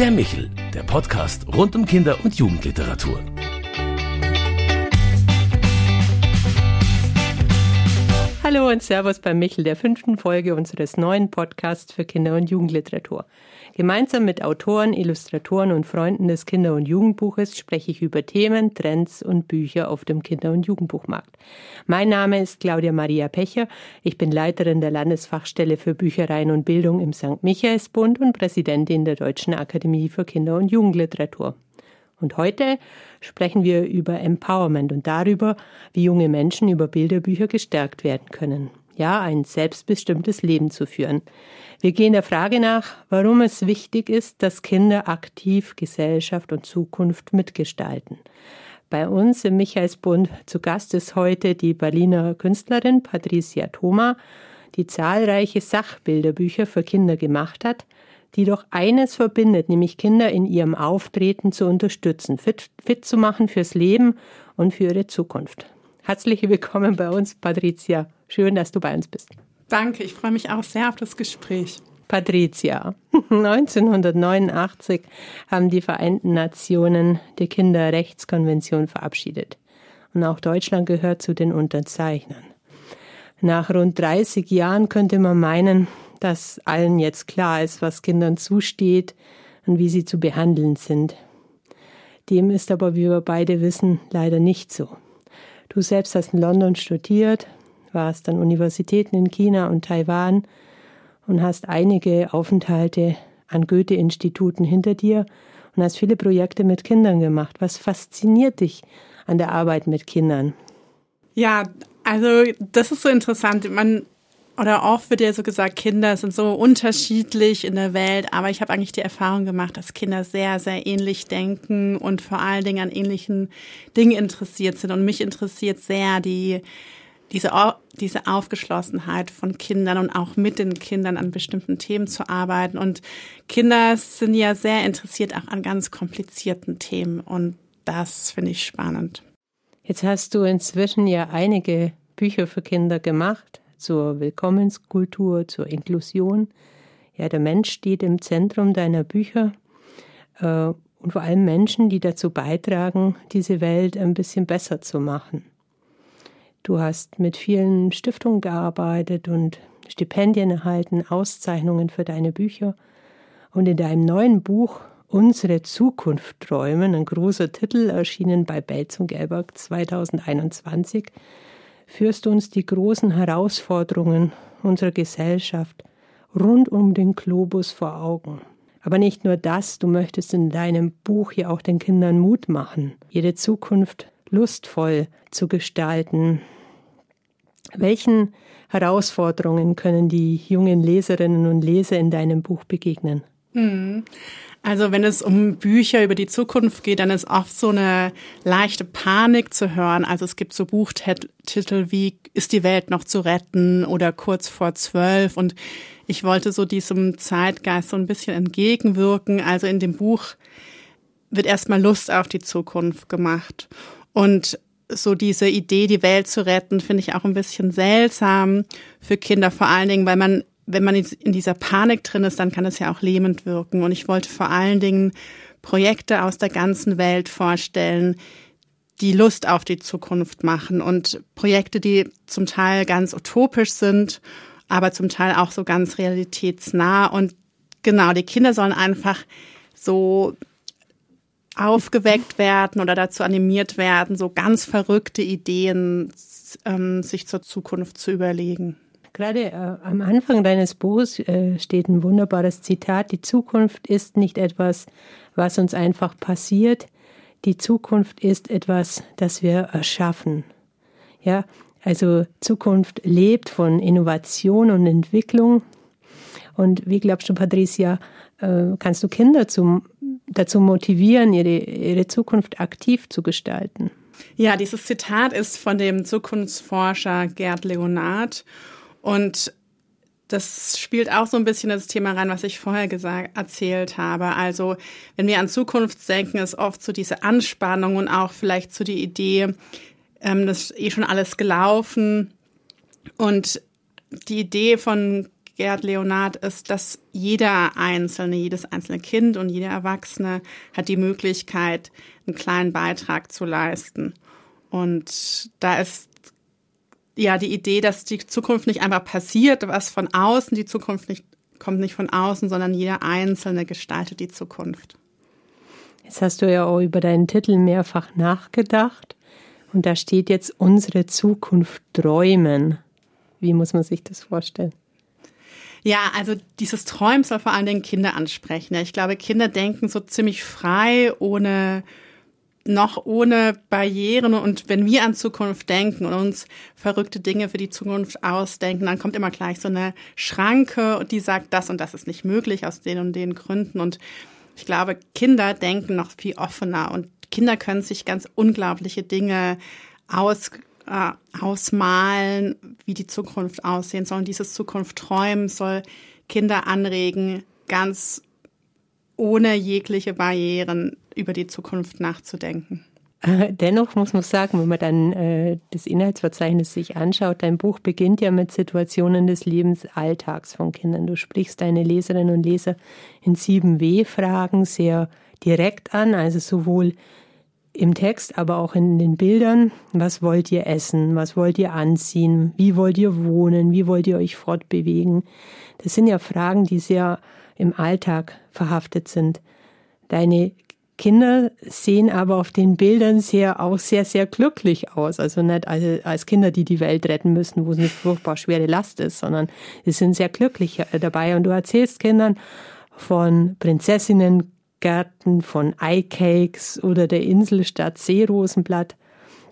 Der Michel, der Podcast rund um Kinder- und Jugendliteratur. Hallo und Servus bei Michel, der fünften Folge unseres neuen Podcasts für Kinder- und Jugendliteratur. Gemeinsam mit Autoren, Illustratoren und Freunden des Kinder- und Jugendbuches spreche ich über Themen, Trends und Bücher auf dem Kinder- und Jugendbuchmarkt. Mein Name ist Claudia Maria Pecher. Ich bin Leiterin der Landesfachstelle für Büchereien und Bildung im St. Michaelsbund und Präsidentin der Deutschen Akademie für Kinder- und Jugendliteratur. Und heute sprechen wir über Empowerment und darüber, wie junge Menschen über Bilderbücher gestärkt werden können. Ja, ein selbstbestimmtes Leben zu führen. Wir gehen der Frage nach, warum es wichtig ist, dass Kinder aktiv Gesellschaft und Zukunft mitgestalten. Bei uns im Michaelsbund zu Gast ist heute die Berliner Künstlerin Patricia Thoma, die zahlreiche Sachbilderbücher für Kinder gemacht hat – die doch eines verbindet, nämlich Kinder in ihrem Auftreten zu unterstützen, fit, fit zu machen fürs Leben und für ihre Zukunft. Herzlich willkommen bei uns, Patricia. Schön, dass du bei uns bist. Danke, ich freue mich auch sehr auf das Gespräch. Patricia, 1989 haben die Vereinten Nationen die Kinderrechtskonvention verabschiedet. Und auch Deutschland gehört zu den Unterzeichnern. Nach rund 30 Jahren könnte man meinen, dass allen jetzt klar ist, was Kindern zusteht und wie sie zu behandeln sind. Dem ist aber, wie wir beide wissen, leider nicht so. Du selbst hast in London studiert, warst an Universitäten in China und Taiwan und hast einige Aufenthalte an Goethe-Instituten hinter dir und hast viele Projekte mit Kindern gemacht. Was fasziniert dich an der Arbeit mit Kindern? Ja, also das ist so interessant. Man oder oft wird ja so gesagt, Kinder sind so unterschiedlich in der Welt, aber ich habe eigentlich die Erfahrung gemacht, dass Kinder sehr, sehr ähnlich denken und vor allen Dingen an ähnlichen Dingen interessiert sind. Und mich interessiert sehr die, diese, diese Aufgeschlossenheit von Kindern und auch mit den Kindern an bestimmten Themen zu arbeiten. Und Kinder sind ja sehr interessiert auch an ganz komplizierten Themen und das finde ich spannend. Jetzt hast du inzwischen ja einige Bücher für Kinder gemacht zur Willkommenskultur, zur Inklusion. Ja, der Mensch steht im Zentrum deiner Bücher äh, und vor allem Menschen, die dazu beitragen, diese Welt ein bisschen besser zu machen. Du hast mit vielen Stiftungen gearbeitet und Stipendien erhalten, Auszeichnungen für deine Bücher. Und in deinem neuen Buch Unsere Zukunft träumen, ein großer Titel, erschienen bei Belz und Gelberg 2021, führst du uns die großen Herausforderungen unserer Gesellschaft rund um den Globus vor Augen. Aber nicht nur das, du möchtest in deinem Buch ja auch den Kindern Mut machen, ihre Zukunft lustvoll zu gestalten. Welchen Herausforderungen können die jungen Leserinnen und Leser in deinem Buch begegnen? Mhm. Also wenn es um Bücher über die Zukunft geht, dann ist oft so eine leichte Panik zu hören. Also es gibt so Buchtitel wie Ist die Welt noch zu retten oder Kurz vor zwölf. Und ich wollte so diesem Zeitgeist so ein bisschen entgegenwirken. Also in dem Buch wird erstmal Lust auf die Zukunft gemacht. Und so diese Idee, die Welt zu retten, finde ich auch ein bisschen seltsam für Kinder, vor allen Dingen, weil man wenn man in dieser Panik drin ist, dann kann es ja auch lähmend wirken. Und ich wollte vor allen Dingen Projekte aus der ganzen Welt vorstellen, die Lust auf die Zukunft machen und Projekte, die zum Teil ganz utopisch sind, aber zum Teil auch so ganz realitätsnah. Und genau, die Kinder sollen einfach so aufgeweckt werden oder dazu animiert werden, so ganz verrückte Ideen ähm, sich zur Zukunft zu überlegen. Gerade äh, am Anfang deines Buches äh, steht ein wunderbares Zitat. Die Zukunft ist nicht etwas, was uns einfach passiert. Die Zukunft ist etwas, das wir erschaffen. Ja, also Zukunft lebt von Innovation und Entwicklung. Und wie glaubst du, Patricia, äh, kannst du Kinder zum, dazu motivieren, ihre, ihre Zukunft aktiv zu gestalten? Ja, dieses Zitat ist von dem Zukunftsforscher Gerd Leonard. Und das spielt auch so ein bisschen das Thema rein, was ich vorher gesagt, erzählt habe. Also, wenn wir an Zukunft denken, ist oft so diese Anspannung und auch vielleicht so die Idee, ähm, das ist eh schon alles gelaufen. Und die Idee von Gerd Leonard ist, dass jeder Einzelne, jedes einzelne Kind und jeder Erwachsene hat die Möglichkeit, einen kleinen Beitrag zu leisten. Und da ist ja die Idee, dass die Zukunft nicht einfach passiert, was von außen, die Zukunft nicht, kommt nicht von außen, sondern jeder Einzelne gestaltet die Zukunft. Jetzt hast du ja auch über deinen Titel mehrfach nachgedacht. Und da steht jetzt unsere Zukunft träumen. Wie muss man sich das vorstellen? Ja, also dieses Träumen soll vor allen Dingen Kinder ansprechen. Ich glaube, Kinder denken so ziemlich frei, ohne noch ohne Barrieren. Und wenn wir an Zukunft denken und uns verrückte Dinge für die Zukunft ausdenken, dann kommt immer gleich so eine Schranke und die sagt, das und das ist nicht möglich aus den und den Gründen. Und ich glaube, Kinder denken noch viel offener und Kinder können sich ganz unglaubliche Dinge aus, äh, ausmalen, wie die Zukunft aussehen soll. Und dieses Zukunft träumen soll Kinder anregen, ganz ohne jegliche Barrieren über die Zukunft nachzudenken. Äh, dennoch muss man sagen, wenn man dann äh, das Inhaltsverzeichnis sich anschaut, dein Buch beginnt ja mit Situationen des Lebensalltags von Kindern. Du sprichst deine Leserinnen und Leser in sieben W-Fragen sehr direkt an, also sowohl im Text, aber auch in den Bildern. Was wollt ihr essen? Was wollt ihr anziehen? Wie wollt ihr wohnen? Wie wollt ihr euch fortbewegen? Das sind ja Fragen, die sehr im Alltag verhaftet sind. Deine Kinder sehen aber auf den Bildern sehr auch sehr, sehr glücklich aus. Also nicht als, als Kinder, die die Welt retten müssen, wo es eine furchtbar schwere Last ist, sondern sie sind sehr glücklich dabei. Und du erzählst Kindern von Prinzessinnen, Gärten, von Eicakes oder der Inselstadt Seerosenblatt.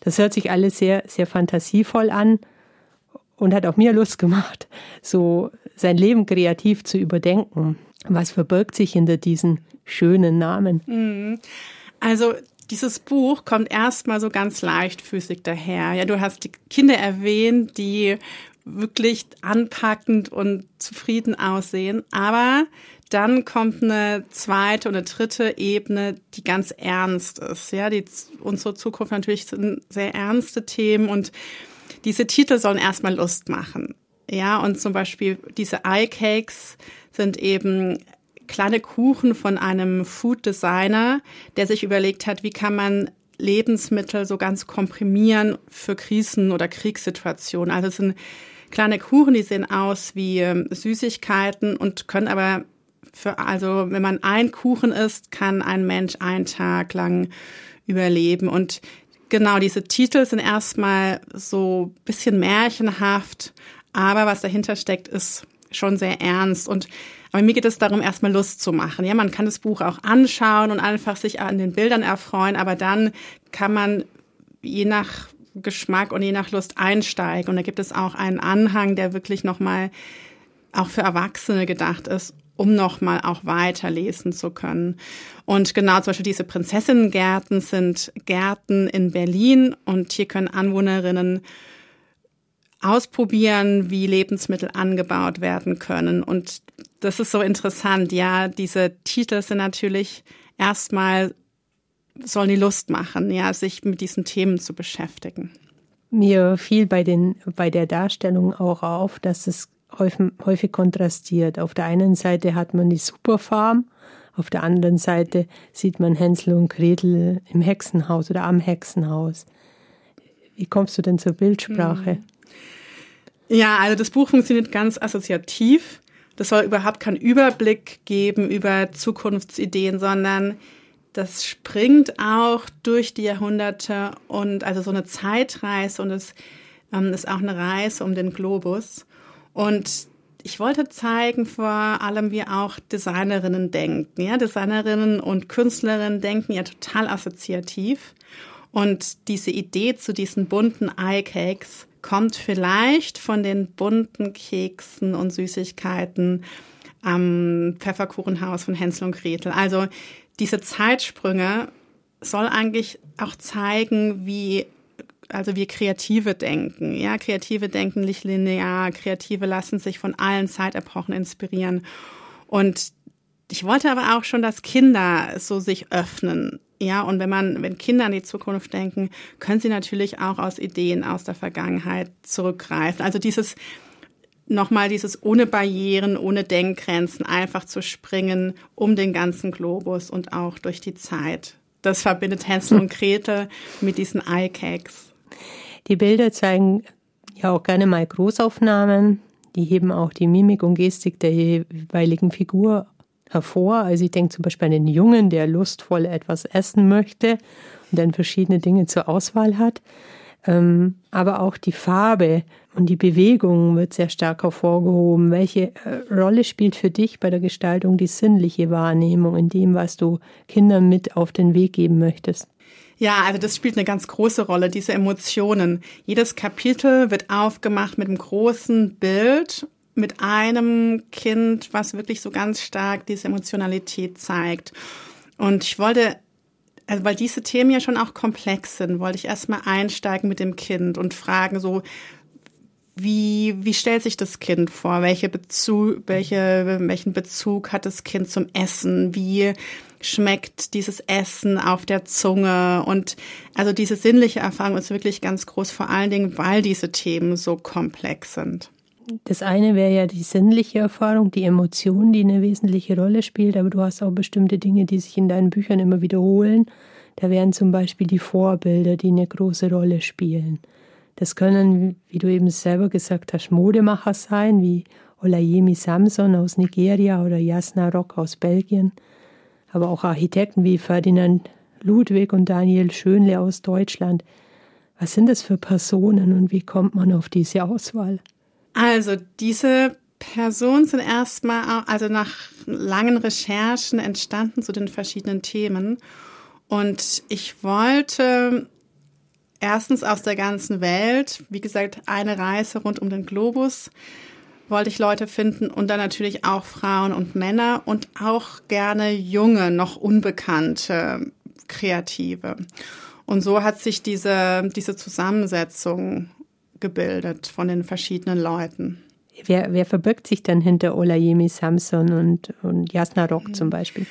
Das hört sich alles sehr, sehr fantasievoll an und hat auch mir Lust gemacht, so sein Leben kreativ zu überdenken. Was verbirgt sich hinter diesen schönen Namen? Mhm. Also dieses Buch kommt erstmal so ganz leichtfüßig daher. Ja, du hast die Kinder erwähnt, die wirklich anpackend und zufrieden aussehen, aber dann kommt eine zweite und eine dritte Ebene, die ganz ernst ist. Ja, die, unsere Zukunft natürlich sind sehr ernste Themen und diese Titel sollen erstmal Lust machen. Ja, und zum Beispiel diese Eye Cakes sind eben kleine Kuchen von einem Food Designer, der sich überlegt hat, wie kann man Lebensmittel so ganz komprimieren für Krisen oder Kriegssituationen. Also es sind kleine Kuchen, die sehen aus wie ähm, Süßigkeiten und können aber für, also wenn man ein Kuchen isst, kann ein Mensch einen Tag lang überleben. Und genau diese Titel sind erstmal so bisschen märchenhaft, aber was dahinter steckt, ist schon sehr ernst. Und aber mir geht es darum, erstmal Lust zu machen. Ja, man kann das Buch auch anschauen und einfach sich an den Bildern erfreuen, aber dann kann man je nach Geschmack und je nach Lust einsteigen. Und da gibt es auch einen Anhang, der wirklich nochmal auch für Erwachsene gedacht ist um nochmal auch weiterlesen zu können. Und genau zum Beispiel diese Prinzessinnengärten sind Gärten in Berlin und hier können Anwohnerinnen ausprobieren, wie Lebensmittel angebaut werden können. Und das ist so interessant. Ja, diese Titel sind natürlich erstmal sollen die Lust machen, ja, sich mit diesen Themen zu beschäftigen. Mir fiel bei den, bei der Darstellung auch auf, dass es häufig, kontrastiert. Auf der einen Seite hat man die Superfarm, auf der anderen Seite sieht man Hänsel und Gretel im Hexenhaus oder am Hexenhaus. Wie kommst du denn zur Bildsprache? Hm. Ja, also das Buch funktioniert ganz assoziativ. Das soll überhaupt keinen Überblick geben über Zukunftsideen, sondern das springt auch durch die Jahrhunderte und also so eine Zeitreise und es ähm, ist auch eine Reise um den Globus. Und ich wollte zeigen vor allem, wie auch Designerinnen denken. Ja, Designerinnen und Künstlerinnen denken ja total assoziativ. Und diese Idee zu diesen bunten Eye Cakes kommt vielleicht von den bunten Keksen und Süßigkeiten am Pfefferkuchenhaus von Hänsel und Gretel. Also diese Zeitsprünge soll eigentlich auch zeigen, wie also wir Kreative denken. Ja, Kreative denken nicht linear. Kreative lassen sich von allen Zeitepochen inspirieren. Und ich wollte aber auch schon, dass Kinder so sich öffnen. Ja, und wenn man, wenn Kinder an die Zukunft denken, können sie natürlich auch aus Ideen aus der Vergangenheit zurückgreifen. Also dieses, nochmal dieses ohne Barrieren, ohne Denkgrenzen einfach zu springen um den ganzen Globus und auch durch die Zeit. Das verbindet Hänsel und Gretel mit diesen Eyecakes. Die Bilder zeigen ja auch gerne mal Großaufnahmen. Die heben auch die Mimik und Gestik der jeweiligen Figur hervor. Also ich denke zum Beispiel an den Jungen, der lustvoll etwas essen möchte und dann verschiedene Dinge zur Auswahl hat. Ähm, aber auch die Farbe und die Bewegung wird sehr stark hervorgehoben. Welche äh, Rolle spielt für dich bei der Gestaltung die sinnliche Wahrnehmung in dem, was du Kindern mit auf den Weg geben möchtest? Ja, also das spielt eine ganz große Rolle, diese Emotionen. Jedes Kapitel wird aufgemacht mit einem großen Bild, mit einem Kind, was wirklich so ganz stark diese Emotionalität zeigt. Und ich wollte also weil diese Themen ja schon auch komplex sind, wollte ich erstmal einsteigen mit dem Kind und fragen so, wie, wie stellt sich das Kind vor? Welche Bezug, welche, welchen Bezug hat das Kind zum Essen? Wie schmeckt dieses Essen auf der Zunge? Und also diese sinnliche Erfahrung ist wirklich ganz groß, vor allen Dingen, weil diese Themen so komplex sind. Das eine wäre ja die sinnliche Erfahrung, die Emotion, die eine wesentliche Rolle spielt, aber du hast auch bestimmte Dinge, die sich in deinen Büchern immer wiederholen. Da wären zum Beispiel die Vorbilder, die eine große Rolle spielen. Das können, wie du eben selber gesagt hast, Modemacher sein, wie Olayemi Samson aus Nigeria oder Jasna Rock aus Belgien, aber auch Architekten wie Ferdinand Ludwig und Daniel Schönle aus Deutschland. Was sind das für Personen und wie kommt man auf diese Auswahl? Also diese Personen sind erstmal, also nach langen Recherchen entstanden zu den verschiedenen Themen. Und ich wollte erstens aus der ganzen Welt, wie gesagt, eine Reise rund um den Globus, wollte ich Leute finden und dann natürlich auch Frauen und Männer und auch gerne junge, noch unbekannte Kreative. Und so hat sich diese, diese Zusammensetzung gebildet von den verschiedenen Leuten. Wer, wer verbirgt sich dann hinter Olayemi Samson und, und Jasna Rock zum Beispiel?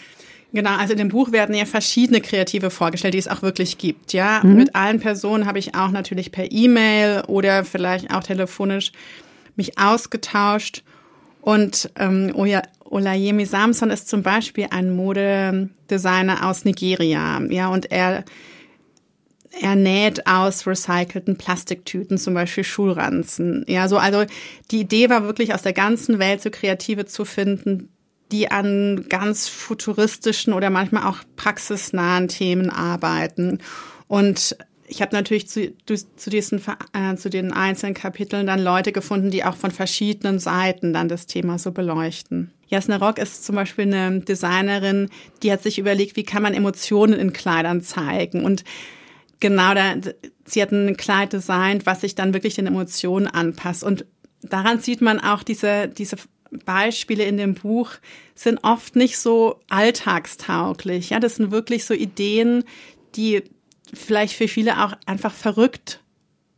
Genau, also in dem Buch werden ja verschiedene Kreative vorgestellt, die es auch wirklich gibt. Ja, mhm. mit allen Personen habe ich auch natürlich per E-Mail oder vielleicht auch telefonisch mich ausgetauscht. Und ähm, Olayemi Samson ist zum Beispiel ein Modedesigner aus Nigeria. Ja, und er er näht aus recycelten Plastiktüten, zum Beispiel Schulranzen. Ja, so, also die Idee war wirklich aus der ganzen Welt so Kreative zu finden, die an ganz futuristischen oder manchmal auch praxisnahen Themen arbeiten. Und ich habe natürlich zu, zu, diesen, äh, zu den einzelnen Kapiteln dann Leute gefunden, die auch von verschiedenen Seiten dann das Thema so beleuchten. Jasna Rock ist zum Beispiel eine Designerin, die hat sich überlegt, wie kann man Emotionen in Kleidern zeigen. Und Genau, da, sie hat ein Kleid designt, was sich dann wirklich den Emotionen anpasst. Und daran sieht man auch diese, diese Beispiele in dem Buch sind oft nicht so alltagstauglich. Ja, das sind wirklich so Ideen, die vielleicht für viele auch einfach verrückt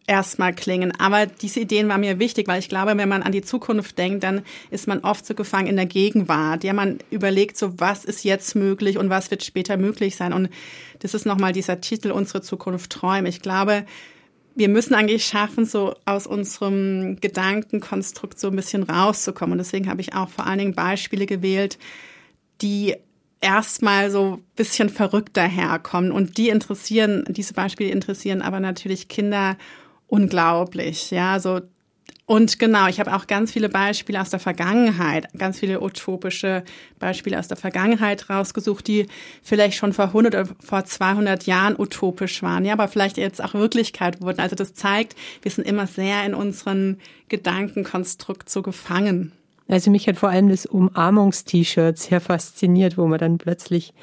erstmal klingen. Aber diese Ideen waren mir wichtig, weil ich glaube, wenn man an die Zukunft denkt, dann ist man oft so gefangen in der Gegenwart. Ja, man überlegt so, was ist jetzt möglich und was wird später möglich sein. Und das ist nochmal dieser Titel, unsere Zukunft träume. Ich glaube, wir müssen eigentlich schaffen, so aus unserem Gedankenkonstrukt so ein bisschen rauszukommen. Und deswegen habe ich auch vor allen Dingen Beispiele gewählt, die erstmal so bisschen verrückter herkommen. Und die interessieren, diese Beispiele interessieren aber natürlich Kinder unglaublich. Ja, so und genau, ich habe auch ganz viele Beispiele aus der Vergangenheit, ganz viele utopische Beispiele aus der Vergangenheit rausgesucht, die vielleicht schon vor 100 oder vor 200 Jahren utopisch waren, ja, aber vielleicht jetzt auch Wirklichkeit wurden. Also das zeigt, wir sind immer sehr in unseren Gedankenkonstrukt so gefangen. Also mich hat vor allem das Umarmungs-T-Shirt sehr fasziniert, wo man dann plötzlich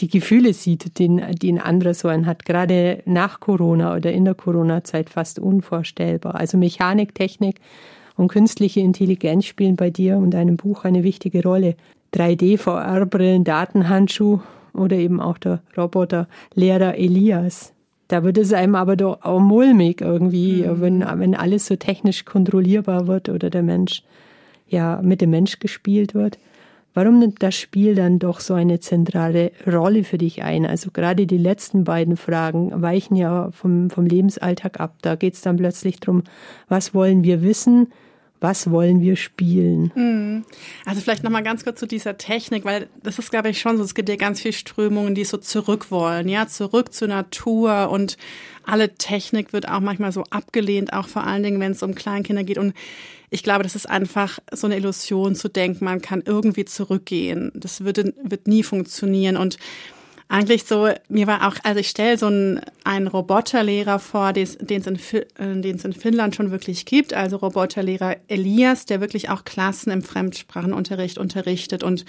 die Gefühle sieht, die, die ein anderer so einen hat. Gerade nach Corona oder in der Corona-Zeit fast unvorstellbar. Also Mechanik, Technik und künstliche Intelligenz spielen bei dir und deinem Buch eine wichtige Rolle. 3D, VR-Brillen, Datenhandschuh oder eben auch der Roboter Lehrer Elias. Da wird es einem aber doch auch mulmig irgendwie, mhm. wenn, wenn alles so technisch kontrollierbar wird oder der Mensch, ja, mit dem Mensch gespielt wird. Warum nimmt das Spiel dann doch so eine zentrale Rolle für dich ein? Also gerade die letzten beiden Fragen weichen ja vom, vom Lebensalltag ab. Da geht es dann plötzlich darum, was wollen wir wissen? Was wollen wir spielen? Mhm. Also vielleicht nochmal ganz kurz zu dieser Technik, weil das ist, glaube ich, schon so, es gibt ja ganz viele Strömungen, die so zurück wollen, ja, zurück zur Natur und alle Technik wird auch manchmal so abgelehnt, auch vor allen Dingen, wenn es um Kleinkinder geht. Und ich glaube, das ist einfach so eine Illusion zu denken, man kann irgendwie zurückgehen. Das würde, wird nie funktionieren. Und eigentlich so, mir war auch, also ich stelle so einen, einen Roboterlehrer vor, den es in, äh, in Finnland schon wirklich gibt, also Roboterlehrer Elias, der wirklich auch Klassen im Fremdsprachenunterricht unterrichtet. Und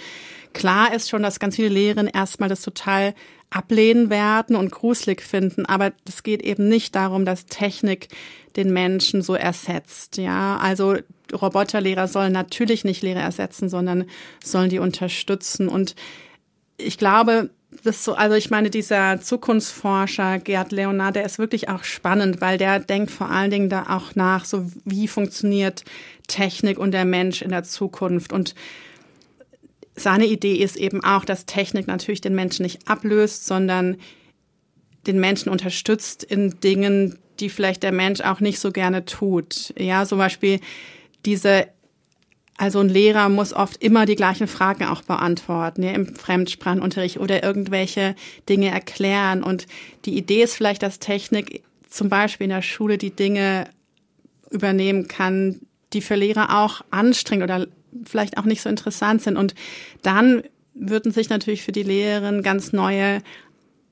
klar ist schon, dass ganz viele Lehrerinnen erstmal das total ablehnen werden und gruselig finden, aber es geht eben nicht darum, dass Technik den Menschen so ersetzt. Ja, also Roboterlehrer sollen natürlich nicht Lehrer ersetzen, sondern sollen die unterstützen. Und ich glaube, das so, also ich meine, dieser Zukunftsforscher Gerd Leonard, der ist wirklich auch spannend, weil der denkt vor allen Dingen da auch nach, so wie funktioniert Technik und der Mensch in der Zukunft. Und seine Idee ist eben auch, dass Technik natürlich den Menschen nicht ablöst, sondern den Menschen unterstützt in Dingen, die vielleicht der Mensch auch nicht so gerne tut. Ja, zum Beispiel diese also ein Lehrer muss oft immer die gleichen Fragen auch beantworten, ja, im Fremdsprachenunterricht oder irgendwelche Dinge erklären. Und die Idee ist vielleicht, dass Technik zum Beispiel in der Schule die Dinge übernehmen kann, die für Lehrer auch anstrengend oder vielleicht auch nicht so interessant sind. Und dann würden sich natürlich für die Lehrerin ganz neue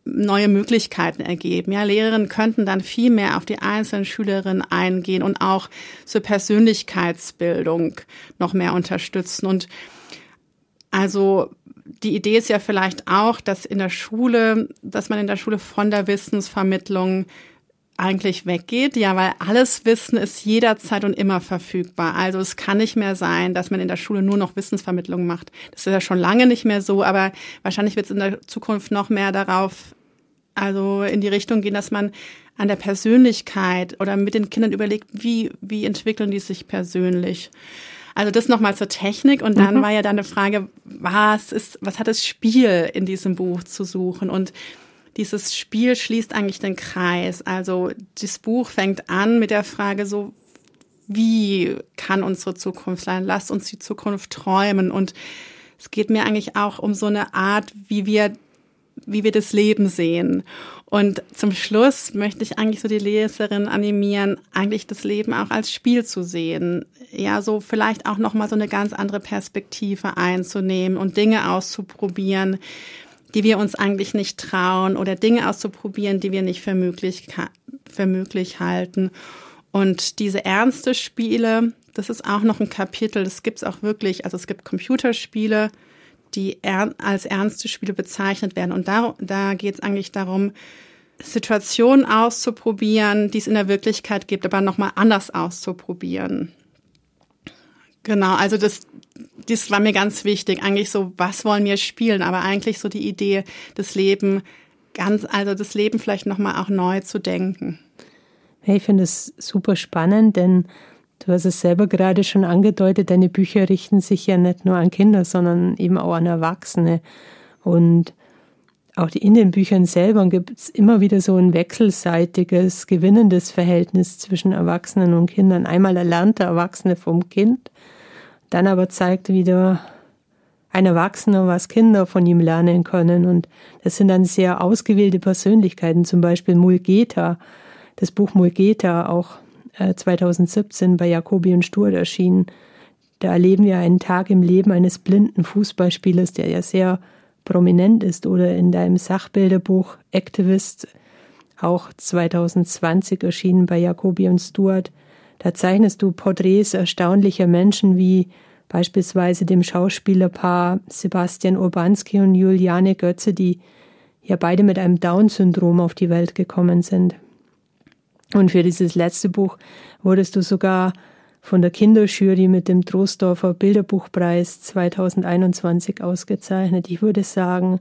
neue Möglichkeiten ergeben. Ja, Lehrerinnen könnten dann viel mehr auf die einzelnen Schülerinnen eingehen und auch zur Persönlichkeitsbildung noch mehr unterstützen. Und also die Idee ist ja vielleicht auch, dass in der Schule, dass man in der Schule von der Wissensvermittlung eigentlich weggeht, ja, weil alles Wissen ist jederzeit und immer verfügbar. Also es kann nicht mehr sein, dass man in der Schule nur noch Wissensvermittlung macht. Das ist ja schon lange nicht mehr so, aber wahrscheinlich wird es in der Zukunft noch mehr darauf, also in die Richtung gehen, dass man an der Persönlichkeit oder mit den Kindern überlegt, wie, wie entwickeln die sich persönlich. Also das nochmal zur Technik und dann mhm. war ja dann eine Frage, was ist, was hat das Spiel in diesem Buch zu suchen und dieses Spiel schließt eigentlich den Kreis. Also das Buch fängt an mit der Frage so, wie kann unsere Zukunft sein? Lasst uns die Zukunft träumen. Und es geht mir eigentlich auch um so eine Art, wie wir, wie wir das Leben sehen. Und zum Schluss möchte ich eigentlich so die Leserin animieren, eigentlich das Leben auch als Spiel zu sehen. Ja, so vielleicht auch nochmal so eine ganz andere Perspektive einzunehmen und Dinge auszuprobieren, die wir uns eigentlich nicht trauen oder Dinge auszuprobieren, die wir nicht für möglich, für möglich halten. Und diese ernste Spiele, das ist auch noch ein Kapitel, das gibt's auch wirklich, also es gibt Computerspiele, die als ernste Spiele bezeichnet werden. Und da, da geht es eigentlich darum, Situationen auszuprobieren, die es in der Wirklichkeit gibt, aber nochmal anders auszuprobieren. Genau, also das, das war mir ganz wichtig. Eigentlich so, was wollen wir spielen? Aber eigentlich so die Idee, das Leben ganz, also das Leben vielleicht nochmal auch neu zu denken. Ich finde es super spannend, denn du hast es selber gerade schon angedeutet, deine Bücher richten sich ja nicht nur an Kinder, sondern eben auch an Erwachsene. Und auch in den Büchern selber gibt es immer wieder so ein wechselseitiges, gewinnendes Verhältnis zwischen Erwachsenen und Kindern. Einmal erlernt der Erwachsene vom Kind dann aber zeigt wieder ein Erwachsener, was Kinder von ihm lernen können. Und das sind dann sehr ausgewählte Persönlichkeiten, zum Beispiel Mulgeta, das Buch Mulgeta, auch 2017 äh, bei Jacobi und Stur erschienen. Da erleben wir einen Tag im Leben eines blinden Fußballspielers, der ja sehr prominent ist. Oder in deinem Sachbilderbuch Activist, auch 2020 erschienen bei Jacobi und Stuart, da zeichnest du Porträts erstaunlicher Menschen wie beispielsweise dem Schauspielerpaar Sebastian Urbanski und Juliane Götze, die ja beide mit einem Down-Syndrom auf die Welt gekommen sind. Und für dieses letzte Buch wurdest du sogar von der Kinderjury mit dem Troisdorfer Bilderbuchpreis 2021 ausgezeichnet. Ich würde sagen,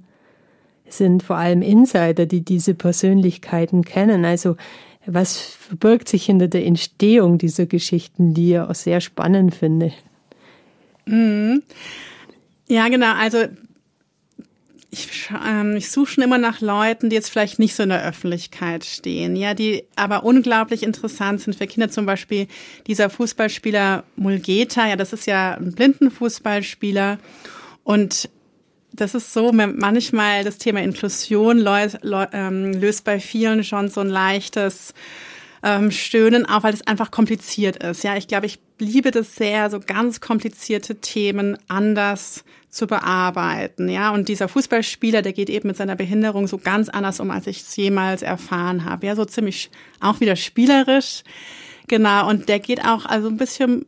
es sind vor allem Insider, die diese Persönlichkeiten kennen. Also was verbirgt sich hinter der Entstehung dieser Geschichten, die ich auch sehr spannend finde. Mhm. Ja, genau. Also ich ähm, ich suche schon immer nach Leuten, die jetzt vielleicht nicht so in der Öffentlichkeit stehen, ja, die aber unglaublich interessant sind für Kinder. Zum Beispiel dieser Fußballspieler Mulgeta, ja, das ist ja ein Blindenfußballspieler und das ist so, manchmal das Thema Inklusion ähm, löst bei vielen schon so ein leichtes ähm, Stöhnen auf, weil es einfach kompliziert ist. Ja, ich glaube, ich liebe das sehr, so ganz komplizierte Themen anders zu bearbeiten. Ja, und dieser Fußballspieler, der geht eben mit seiner Behinderung so ganz anders um, als ich es jemals erfahren habe. Ja, so ziemlich auch wieder spielerisch. Genau. Und der geht auch also ein bisschen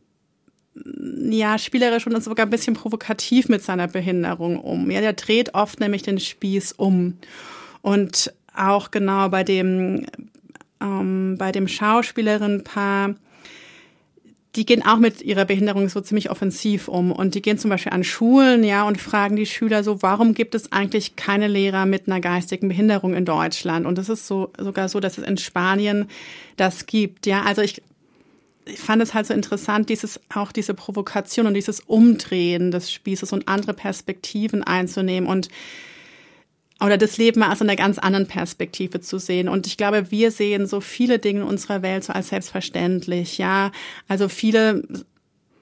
ja, spielerisch und sogar ein bisschen provokativ mit seiner Behinderung um. Ja, der dreht oft nämlich den Spieß um. Und auch genau bei dem, ähm, bei dem Schauspielerin-Paar, die gehen auch mit ihrer Behinderung so ziemlich offensiv um und die gehen zum Beispiel an Schulen, ja, und fragen die Schüler so, warum gibt es eigentlich keine Lehrer mit einer geistigen Behinderung in Deutschland? Und es ist so sogar so, dass es in Spanien das gibt, ja. Also ich, ich fand es halt so interessant, dieses auch diese Provokation und dieses Umdrehen des Spießes und andere Perspektiven einzunehmen und oder das Leben mal aus einer ganz anderen Perspektive zu sehen. Und ich glaube, wir sehen so viele Dinge in unserer Welt so als selbstverständlich. Ja, also viele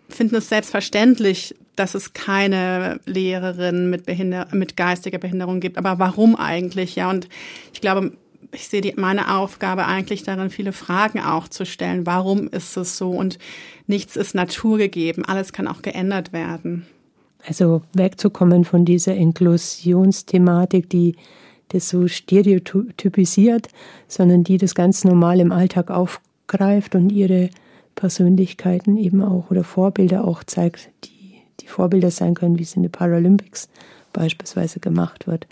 finden es selbstverständlich, dass es keine Lehrerin mit, Behinder mit geistiger Behinderung gibt. Aber warum eigentlich? Ja, und ich glaube, ich sehe die, meine Aufgabe eigentlich darin, viele Fragen auch zu stellen. Warum ist es so? Und nichts ist naturgegeben. Alles kann auch geändert werden. Also wegzukommen von dieser Inklusionsthematik, die das so stereotypisiert, sondern die das ganz normal im Alltag aufgreift und ihre Persönlichkeiten eben auch oder Vorbilder auch zeigt, die, die Vorbilder sein können, wie es in den Paralympics beispielsweise gemacht wird.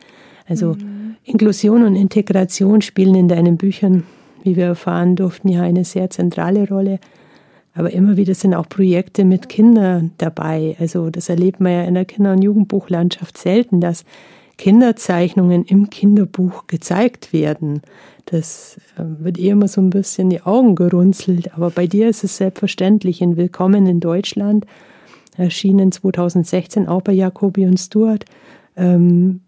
Also mhm. Inklusion und Integration spielen in deinen Büchern, wie wir erfahren durften, ja eine sehr zentrale Rolle. Aber immer wieder sind auch Projekte mit Kindern dabei. Also das erlebt man ja in der Kinder- und Jugendbuchlandschaft selten, dass Kinderzeichnungen im Kinderbuch gezeigt werden. Das ähm, wird eher immer so ein bisschen die Augen gerunzelt. Aber bei dir ist es selbstverständlich. In Willkommen in Deutschland erschienen 2016 auch bei Jacobi und Stuart. Ähm,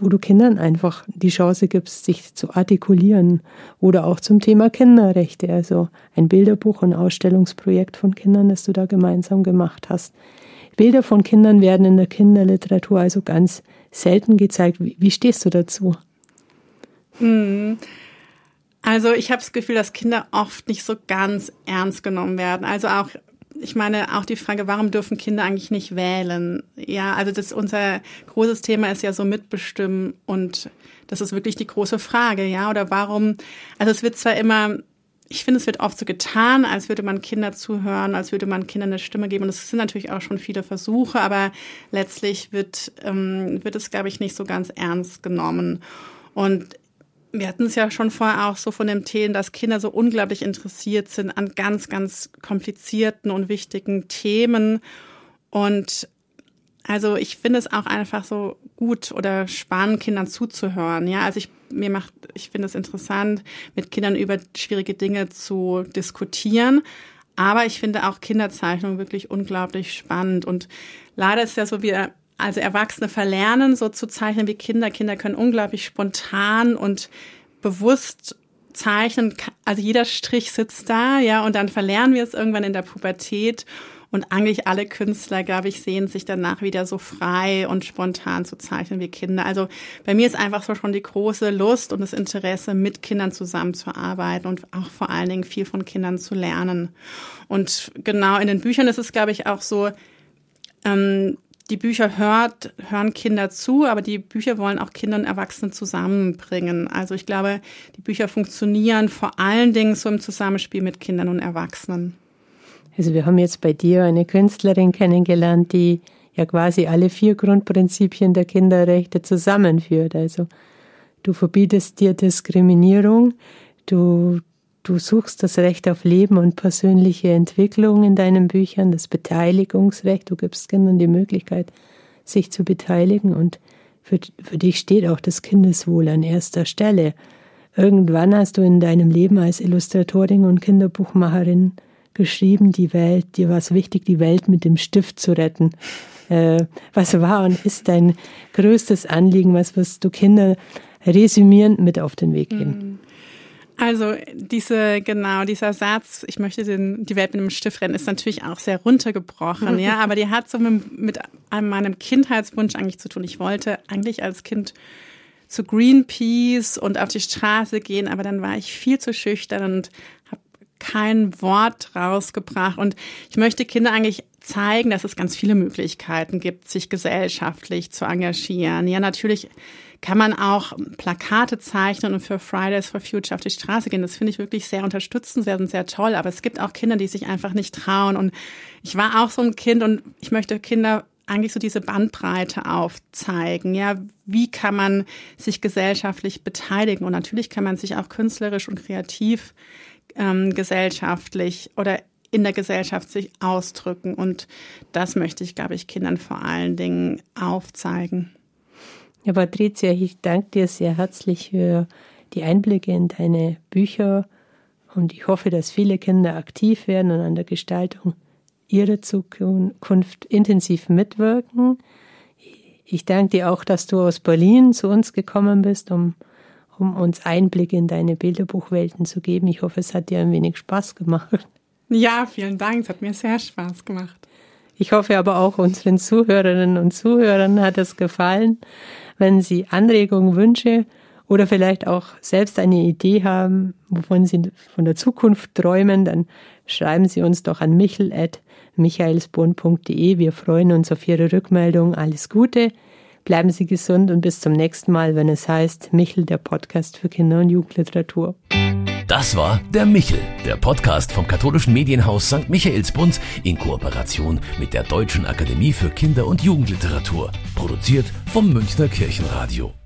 wo du Kindern einfach die Chance gibst, sich zu artikulieren oder auch zum Thema Kinderrechte, also ein Bilderbuch und Ausstellungsprojekt von Kindern, das du da gemeinsam gemacht hast. Bilder von Kindern werden in der Kinderliteratur also ganz selten gezeigt. Wie, wie stehst du dazu? Hm. Also ich habe das Gefühl, dass Kinder oft nicht so ganz ernst genommen werden. Also auch ich meine auch die Frage, warum dürfen Kinder eigentlich nicht wählen? Ja, also das unser großes Thema ist ja so mitbestimmen und das ist wirklich die große Frage, ja, oder warum? Also es wird zwar immer ich finde, es wird oft so getan, als würde man Kinder zuhören, als würde man Kindern eine Stimme geben. Und es sind natürlich auch schon viele Versuche, aber letztlich wird, ähm, wird es, glaube ich, nicht so ganz ernst genommen. Und wir hatten es ja schon vorher auch so von dem Themen, dass Kinder so unglaublich interessiert sind an ganz, ganz komplizierten und wichtigen Themen. Und also ich finde es auch einfach so gut oder spannend, Kindern zuzuhören. Ja, also ich mir macht, ich finde es interessant, mit Kindern über schwierige Dinge zu diskutieren. Aber ich finde auch Kinderzeichnung wirklich unglaublich spannend. Und leider ist ja so, wir also Erwachsene verlernen, so zu zeichnen wie Kinder. Kinder können unglaublich spontan und bewusst zeichnen. Also jeder Strich sitzt da, ja, und dann verlernen wir es irgendwann in der Pubertät. Und eigentlich alle Künstler, glaube ich, sehen sich danach wieder so frei und spontan zu zeichnen wie Kinder. Also bei mir ist einfach so schon die große Lust und das Interesse, mit Kindern zusammenzuarbeiten und auch vor allen Dingen viel von Kindern zu lernen. Und genau in den Büchern ist es, glaube ich, auch so, ähm, die Bücher hört, hören Kinder zu, aber die Bücher wollen auch Kinder und Erwachsene zusammenbringen. Also ich glaube, die Bücher funktionieren vor allen Dingen so im Zusammenspiel mit Kindern und Erwachsenen. Also wir haben jetzt bei dir eine Künstlerin kennengelernt, die ja quasi alle vier Grundprinzipien der Kinderrechte zusammenführt. Also du verbietest dir Diskriminierung, du Du suchst das Recht auf Leben und persönliche Entwicklung in deinen Büchern, das Beteiligungsrecht. Du gibst Kindern die Möglichkeit, sich zu beteiligen und für, für dich steht auch das Kindeswohl an erster Stelle. Irgendwann hast du in deinem Leben als Illustratorin und Kinderbuchmacherin geschrieben, die Welt, dir war es wichtig, die Welt mit dem Stift zu retten. Äh, was war und ist dein größtes Anliegen? Was wirst du Kinder resümierend mit auf den Weg geben? Also diese, genau, dieser Satz, ich möchte den, die Welt mit einem Stift rennen, ist natürlich auch sehr runtergebrochen, ja, aber die hat so mit, mit meinem Kindheitswunsch eigentlich zu tun. Ich wollte eigentlich als Kind zu Greenpeace und auf die Straße gehen, aber dann war ich viel zu schüchtern und habe kein Wort rausgebracht. Und ich möchte Kinder eigentlich zeigen, dass es ganz viele Möglichkeiten gibt, sich gesellschaftlich zu engagieren. Ja, natürlich kann man auch Plakate zeichnen und für Fridays for Future auf die Straße gehen. Das finde ich wirklich sehr unterstützenswert und sehr toll. Aber es gibt auch Kinder, die sich einfach nicht trauen. Und ich war auch so ein Kind und ich möchte Kinder eigentlich so diese Bandbreite aufzeigen. Ja, wie kann man sich gesellschaftlich beteiligen? Und natürlich kann man sich auch künstlerisch und kreativ ähm, gesellschaftlich oder in der Gesellschaft sich ausdrücken. Und das möchte ich, glaube ich, Kindern vor allen Dingen aufzeigen. Ja, Patricia, ich danke dir sehr herzlich für die Einblicke in deine Bücher und ich hoffe, dass viele Kinder aktiv werden und an der Gestaltung ihrer Zukunft intensiv mitwirken. Ich danke dir auch, dass du aus Berlin zu uns gekommen bist, um, um uns Einblicke in deine Bilderbuchwelten zu geben. Ich hoffe, es hat dir ein wenig Spaß gemacht. Ja, vielen Dank. Es hat mir sehr Spaß gemacht. Ich hoffe aber auch unseren Zuhörerinnen und Zuhörern hat es gefallen. Wenn Sie Anregungen, Wünsche oder vielleicht auch selbst eine Idee haben, wovon Sie von der Zukunft träumen, dann schreiben Sie uns doch an michel.michaelsborn.de. Wir freuen uns auf Ihre Rückmeldung. Alles Gute, bleiben Sie gesund und bis zum nächsten Mal, wenn es heißt Michel, der Podcast für Kinder- und Jugendliteratur. Das war der Michel, der Podcast vom katholischen Medienhaus St. Michaelsbund in Kooperation mit der Deutschen Akademie für Kinder- und Jugendliteratur, produziert vom Münchner Kirchenradio.